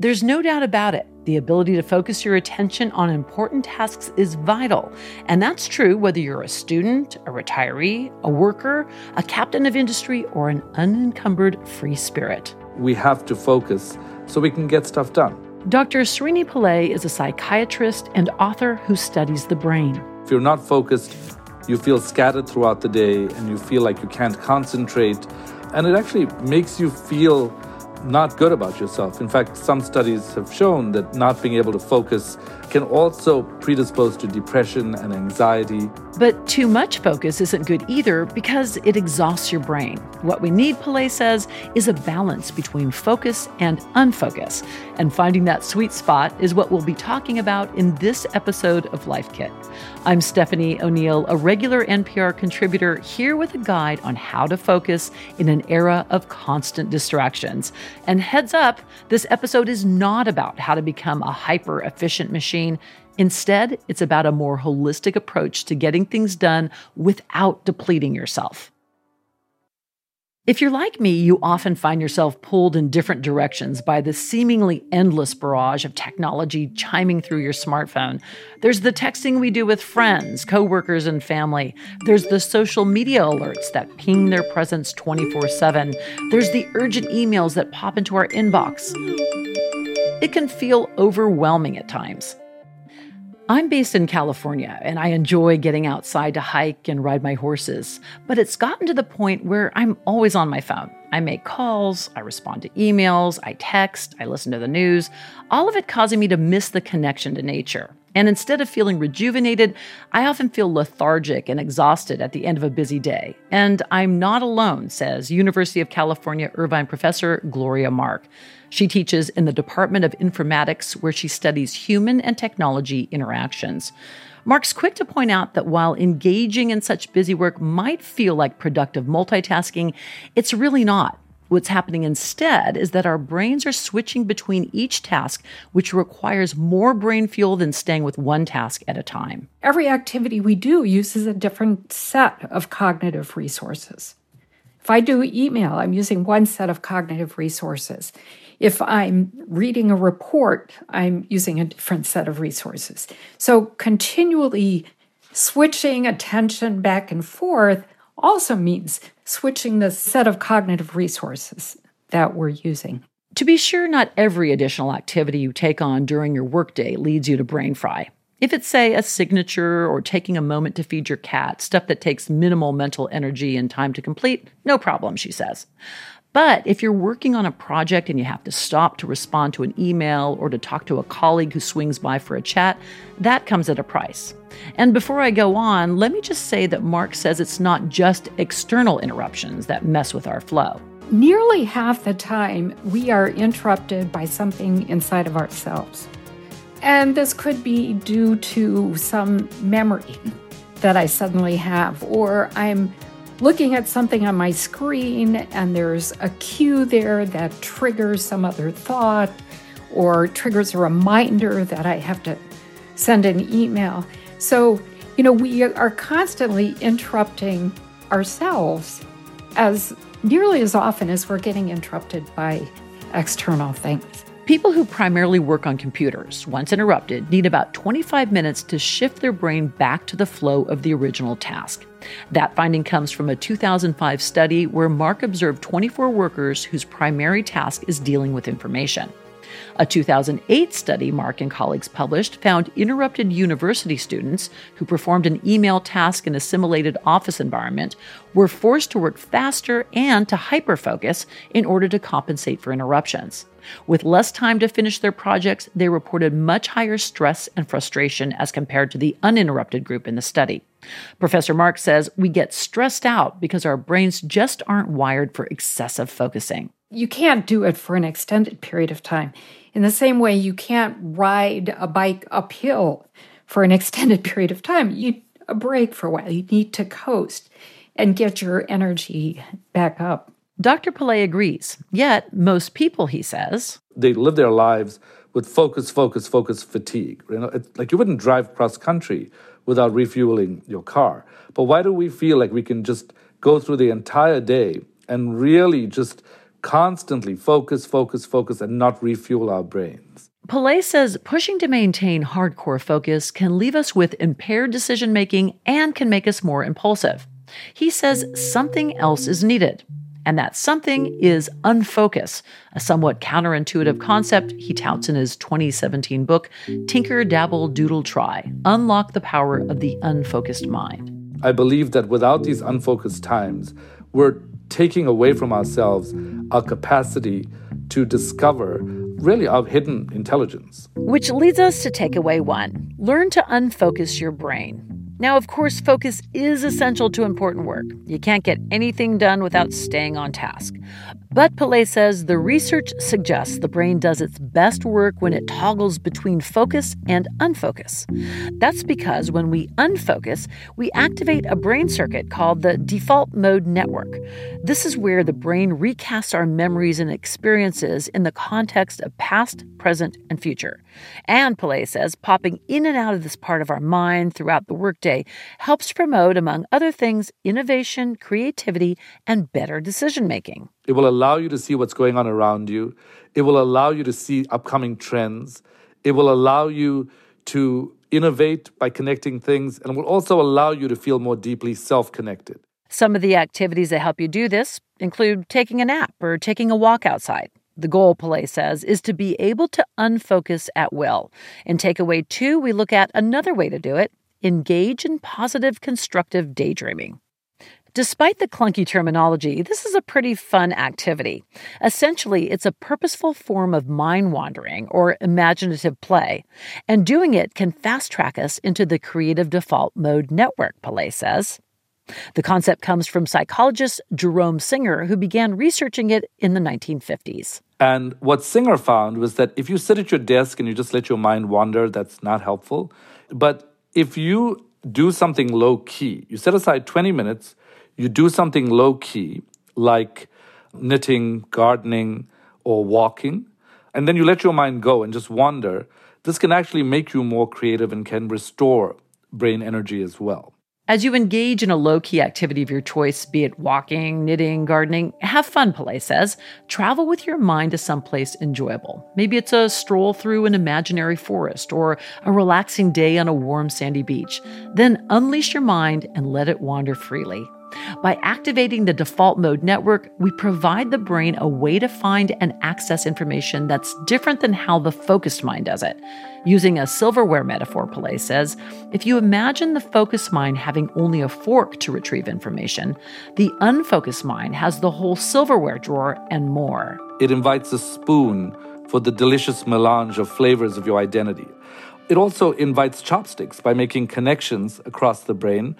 There's no doubt about it. The ability to focus your attention on important tasks is vital. And that's true whether you're a student, a retiree, a worker, a captain of industry, or an unencumbered free spirit. We have to focus so we can get stuff done. Dr. Srini Pillay is a psychiatrist and author who studies the brain. If you're not focused, you feel scattered throughout the day and you feel like you can't concentrate. And it actually makes you feel not good about yourself. In fact, some studies have shown that not being able to focus can also predispose to depression and anxiety. But too much focus isn't good either because it exhausts your brain. What we need, Pillay says, is a balance between focus and unfocus. And finding that sweet spot is what we'll be talking about in this episode of Life Kit. I'm Stephanie O'Neill, a regular NPR contributor, here with a guide on how to focus in an era of constant distractions. And heads up, this episode is not about how to become a hyper efficient machine. Instead, it's about a more holistic approach to getting things done without depleting yourself. If you're like me, you often find yourself pulled in different directions by the seemingly endless barrage of technology chiming through your smartphone. There's the texting we do with friends, coworkers, and family. There's the social media alerts that ping their presence 24 7. There's the urgent emails that pop into our inbox. It can feel overwhelming at times. I'm based in California and I enjoy getting outside to hike and ride my horses, but it's gotten to the point where I'm always on my phone. I make calls, I respond to emails, I text, I listen to the news, all of it causing me to miss the connection to nature. And instead of feeling rejuvenated, I often feel lethargic and exhausted at the end of a busy day. And I'm not alone, says University of California Irvine professor Gloria Mark. She teaches in the Department of Informatics, where she studies human and technology interactions. Mark's quick to point out that while engaging in such busy work might feel like productive multitasking, it's really not. What's happening instead is that our brains are switching between each task, which requires more brain fuel than staying with one task at a time. Every activity we do uses a different set of cognitive resources. If I do email, I'm using one set of cognitive resources. If I'm reading a report, I'm using a different set of resources. So continually switching attention back and forth also means switching the set of cognitive resources that we're using. To be sure, not every additional activity you take on during your workday leads you to brain fry. If it's, say, a signature or taking a moment to feed your cat, stuff that takes minimal mental energy and time to complete, no problem, she says. But if you're working on a project and you have to stop to respond to an email or to talk to a colleague who swings by for a chat, that comes at a price. And before I go on, let me just say that Mark says it's not just external interruptions that mess with our flow. Nearly half the time, we are interrupted by something inside of ourselves. And this could be due to some memory that I suddenly have, or I'm looking at something on my screen and there's a cue there that triggers some other thought or triggers a reminder that I have to send an email. So, you know, we are constantly interrupting ourselves as nearly as often as we're getting interrupted by external things. People who primarily work on computers, once interrupted, need about 25 minutes to shift their brain back to the flow of the original task. That finding comes from a 2005 study where Mark observed 24 workers whose primary task is dealing with information. A 2008 study Mark and colleagues published found interrupted university students who performed an email task in a simulated office environment were forced to work faster and to hyperfocus in order to compensate for interruptions. With less time to finish their projects, they reported much higher stress and frustration as compared to the uninterrupted group in the study. Professor Mark says we get stressed out because our brains just aren't wired for excessive focusing. You can't do it for an extended period of time. In the same way, you can't ride a bike uphill for an extended period of time. You need a break for a while. You need to coast and get your energy back up. Dr. Pillay agrees. Yet, most people, he says, they live their lives with focus, focus, focus fatigue. You know, it's like you wouldn't drive cross country without refueling your car. But why do we feel like we can just go through the entire day and really just constantly focus, focus, focus, and not refuel our brains. Pillay says pushing to maintain hardcore focus can leave us with impaired decision making and can make us more impulsive. He says something else is needed. And that something is unfocus, a somewhat counterintuitive concept he touts in his 2017 book, Tinker, Dabble, Doodle, Try Unlock the Power of the Unfocused Mind. I believe that without these unfocused times, we're taking away from ourselves our capacity to discover really our hidden intelligence. Which leads us to takeaway one learn to unfocus your brain. Now, of course, focus is essential to important work. You can't get anything done without staying on task. But Pillay says the research suggests the brain does its best work when it toggles between focus and unfocus. That's because when we unfocus, we activate a brain circuit called the default mode network. This is where the brain recasts our memories and experiences in the context of past, present, and future. And Pillay says popping in and out of this part of our mind throughout the workday helps promote, among other things, innovation, creativity, and better decision making. It will allow you to see what's going on around you. It will allow you to see upcoming trends. It will allow you to innovate by connecting things and will also allow you to feel more deeply self connected. Some of the activities that help you do this include taking a nap or taking a walk outside. The goal, Pillay says, is to be able to unfocus at will. In takeaway two, we look at another way to do it engage in positive, constructive daydreaming. Despite the clunky terminology, this is a pretty fun activity. Essentially, it's a purposeful form of mind wandering or imaginative play, and doing it can fast track us into the creative default mode network, Pillay says. The concept comes from psychologist Jerome Singer, who began researching it in the 1950s. And what Singer found was that if you sit at your desk and you just let your mind wander, that's not helpful. But if you do something low key, you set aside 20 minutes you do something low key, like knitting, gardening, or walking, and then you let your mind go and just wander, this can actually make you more creative and can restore brain energy as well. As you engage in a low key activity of your choice, be it walking, knitting, gardening, have fun, Pillay says. Travel with your mind to someplace enjoyable. Maybe it's a stroll through an imaginary forest or a relaxing day on a warm sandy beach. Then unleash your mind and let it wander freely. By activating the default mode network, we provide the brain a way to find and access information that's different than how the focused mind does it. Using a silverware metaphor, Pillay says, if you imagine the focused mind having only a fork to retrieve information, the unfocused mind has the whole silverware drawer and more. It invites a spoon for the delicious melange of flavors of your identity. It also invites chopsticks by making connections across the brain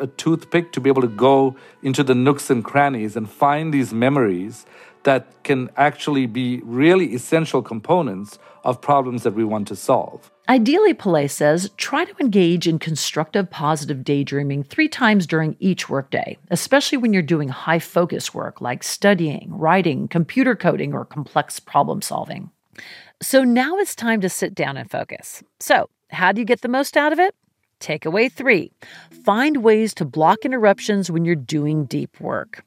a toothpick to be able to go into the nooks and crannies and find these memories that can actually be really essential components of problems that we want to solve. Ideally, Pillay says, try to engage in constructive, positive daydreaming three times during each workday, especially when you're doing high focus work like studying, writing, computer coding, or complex problem solving. So now it's time to sit down and focus. So, how do you get the most out of it? Takeaway three find ways to block interruptions when you're doing deep work.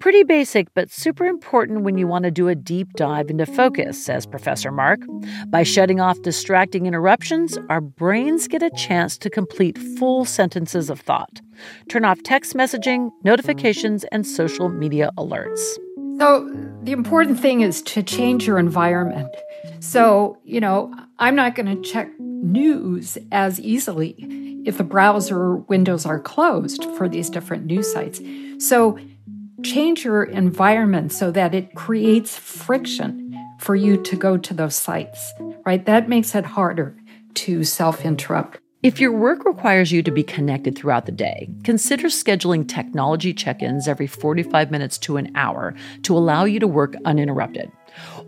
Pretty basic, but super important when you want to do a deep dive into focus, says Professor Mark. By shutting off distracting interruptions, our brains get a chance to complete full sentences of thought. Turn off text messaging, notifications, and social media alerts. So, the important thing is to change your environment. So, you know, I'm not going to check news as easily if the browser windows are closed for these different news sites. So change your environment so that it creates friction for you to go to those sites, right? That makes it harder to self interrupt. If your work requires you to be connected throughout the day, consider scheduling technology check ins every 45 minutes to an hour to allow you to work uninterrupted.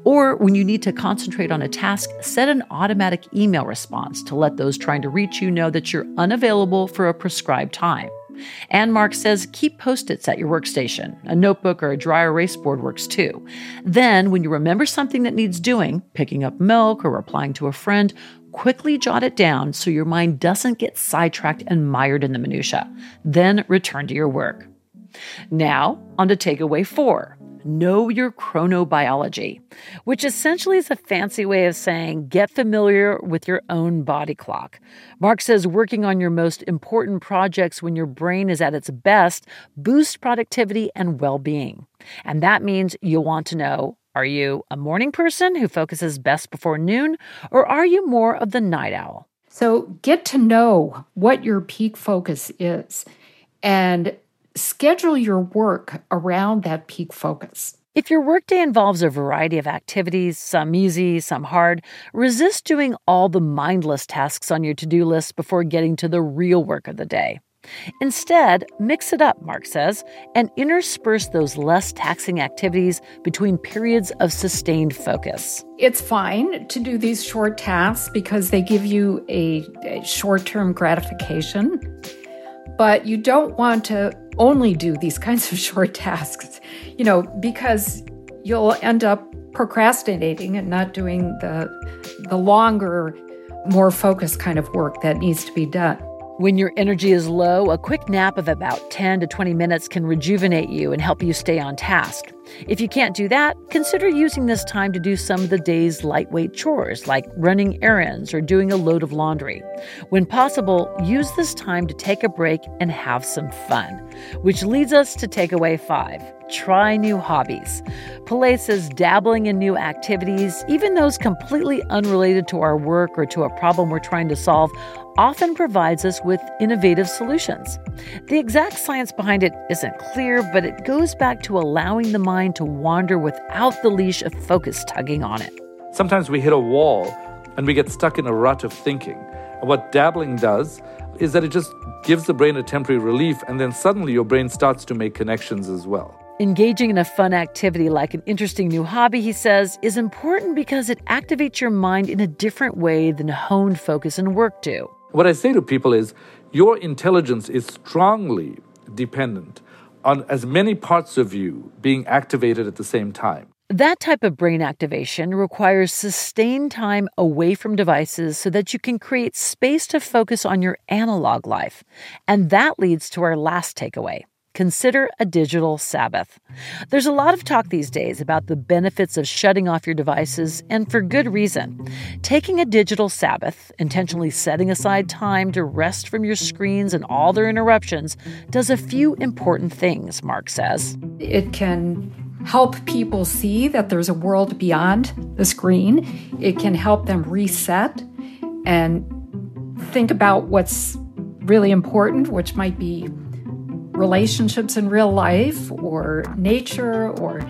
Or when you need to concentrate on a task, set an automatic email response to let those trying to reach you know that you're unavailable for a prescribed time. And Mark says keep post its at your workstation. A notebook or a dry erase board works too. Then, when you remember something that needs doing, picking up milk or replying to a friend, quickly jot it down so your mind doesn't get sidetracked and mired in the minutiae. Then return to your work. Now, on to takeaway four know your chronobiology, which essentially is a fancy way of saying get familiar with your own body clock. Mark says working on your most important projects when your brain is at its best boosts productivity and well being. And that means you'll want to know are you a morning person who focuses best before noon, or are you more of the night owl? So get to know what your peak focus is and schedule your work around that peak focus. If your workday involves a variety of activities, some easy, some hard, resist doing all the mindless tasks on your to do list before getting to the real work of the day. Instead, mix it up, Mark says, and intersperse those less taxing activities between periods of sustained focus. It's fine to do these short tasks because they give you a, a short term gratification, but you don't want to only do these kinds of short tasks, you know, because you'll end up procrastinating and not doing the, the longer, more focused kind of work that needs to be done. When your energy is low, a quick nap of about 10 to 20 minutes can rejuvenate you and help you stay on task. If you can't do that, consider using this time to do some of the day's lightweight chores, like running errands or doing a load of laundry. When possible, use this time to take a break and have some fun. Which leads us to takeaway five try new hobbies. Pillay says dabbling in new activities, even those completely unrelated to our work or to a problem we're trying to solve, often provides us with innovative solutions. The exact science behind it isn't clear, but it goes back to allowing the mind to wander without the leash of focus tugging on it. Sometimes we hit a wall and we get stuck in a rut of thinking. And what dabbling does is that it just gives the brain a temporary relief, and then suddenly your brain starts to make connections as well. Engaging in a fun activity like an interesting new hobby, he says, is important because it activates your mind in a different way than honed focus and work do. What I say to people is your intelligence is strongly dependent on as many parts of you being activated at the same time. That type of brain activation requires sustained time away from devices so that you can create space to focus on your analog life. And that leads to our last takeaway Consider a digital Sabbath. There's a lot of talk these days about the benefits of shutting off your devices, and for good reason. Taking a digital Sabbath, intentionally setting aside time to rest from your screens and all their interruptions, does a few important things, Mark says. It can help people see that there's a world beyond the screen, it can help them reset and think about what's really important, which might be relationships in real life or nature or,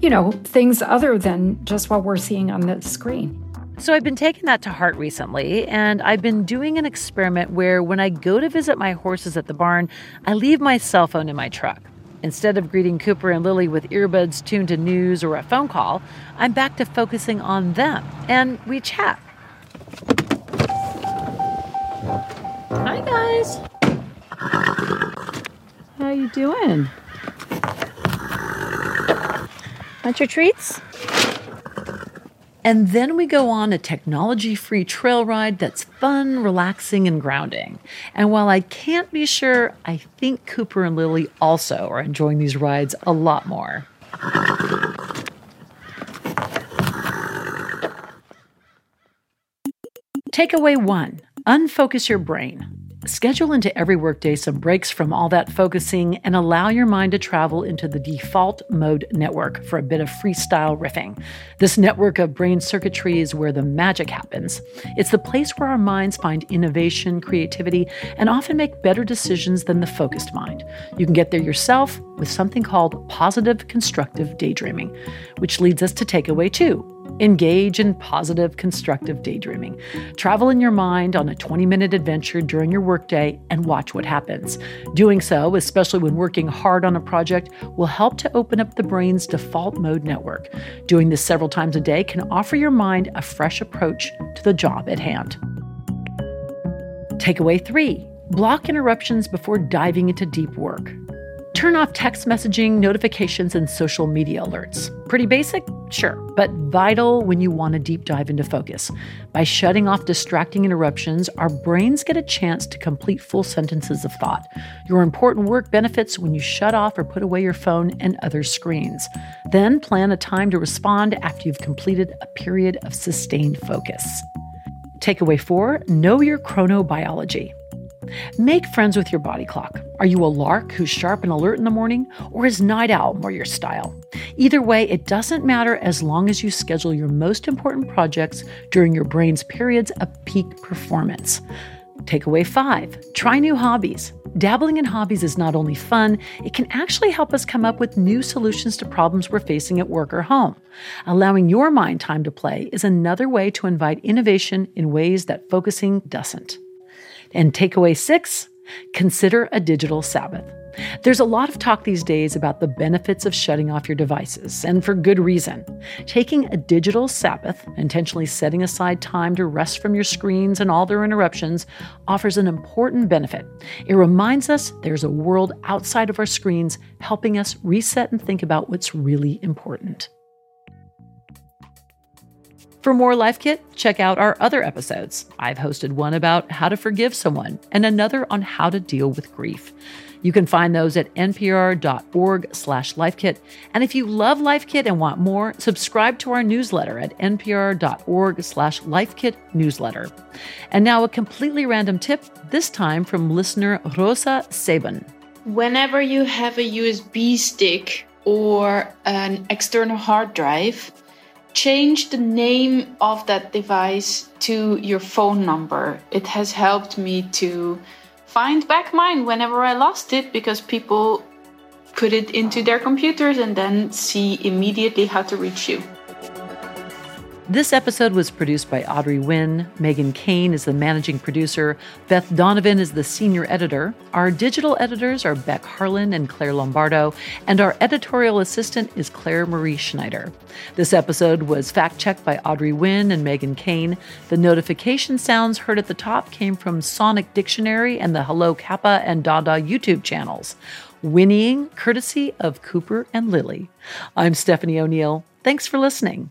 you know, things other than just what we're seeing on the screen. So I've been taking that to heart recently, and I've been doing an experiment where when I go to visit my horses at the barn, I leave my cell phone in my truck. Instead of greeting Cooper and Lily with earbuds tuned to news or a phone call, I'm back to focusing on them, and we chat. Hi, guys. How you doing? Want your treats? And then we go on a technology free trail ride that's fun, relaxing, and grounding. And while I can't be sure, I think Cooper and Lily also are enjoying these rides a lot more. Takeaway one unfocus your brain. Schedule into every workday some breaks from all that focusing and allow your mind to travel into the default mode network for a bit of freestyle riffing. This network of brain circuitry is where the magic happens. It's the place where our minds find innovation, creativity, and often make better decisions than the focused mind. You can get there yourself with something called positive constructive daydreaming, which leads us to takeaway two Engage in positive, constructive daydreaming. Travel in your mind on a 20 minute adventure during your workday and watch what happens. Doing so, especially when working hard on a project, will help to open up the brain's default mode network. Doing this several times a day can offer your mind a fresh approach to the job at hand. Takeaway three block interruptions before diving into deep work. Turn off text messaging, notifications, and social media alerts. Pretty basic? Sure, but vital when you want to deep dive into focus. By shutting off distracting interruptions, our brains get a chance to complete full sentences of thought. Your important work benefits when you shut off or put away your phone and other screens. Then plan a time to respond after you've completed a period of sustained focus. Takeaway four know your chronobiology. Make friends with your body clock. Are you a lark who's sharp and alert in the morning, or is night owl more your style? Either way, it doesn't matter as long as you schedule your most important projects during your brain's periods of peak performance. Takeaway five try new hobbies. Dabbling in hobbies is not only fun, it can actually help us come up with new solutions to problems we're facing at work or home. Allowing your mind time to play is another way to invite innovation in ways that focusing doesn't. And takeaway six consider a digital Sabbath. There's a lot of talk these days about the benefits of shutting off your devices, and for good reason. Taking a digital Sabbath, intentionally setting aside time to rest from your screens and all their interruptions, offers an important benefit. It reminds us there's a world outside of our screens helping us reset and think about what's really important. For more Life Kit, check out our other episodes. I've hosted one about how to forgive someone and another on how to deal with grief. You can find those at npr.org slash lifekit. And if you love Life Kit and want more, subscribe to our newsletter at npr.org slash lifekit newsletter. And now a completely random tip, this time from listener Rosa Saban. Whenever you have a USB stick or an external hard drive, change the name of that device to your phone number. It has helped me to find back mine whenever I lost it because people put it into their computers and then see immediately how to reach you. This episode was produced by Audrey Nguyen. Megan Kane is the managing producer. Beth Donovan is the senior editor. Our digital editors are Beck Harlan and Claire Lombardo, and our editorial assistant is Claire Marie Schneider. This episode was fact checked by Audrey Nguyen and Megan Kane. The notification sounds heard at the top came from Sonic Dictionary and the Hello Kappa and Dada YouTube channels. Whinnying courtesy of Cooper and Lily. I'm Stephanie O'Neill. Thanks for listening.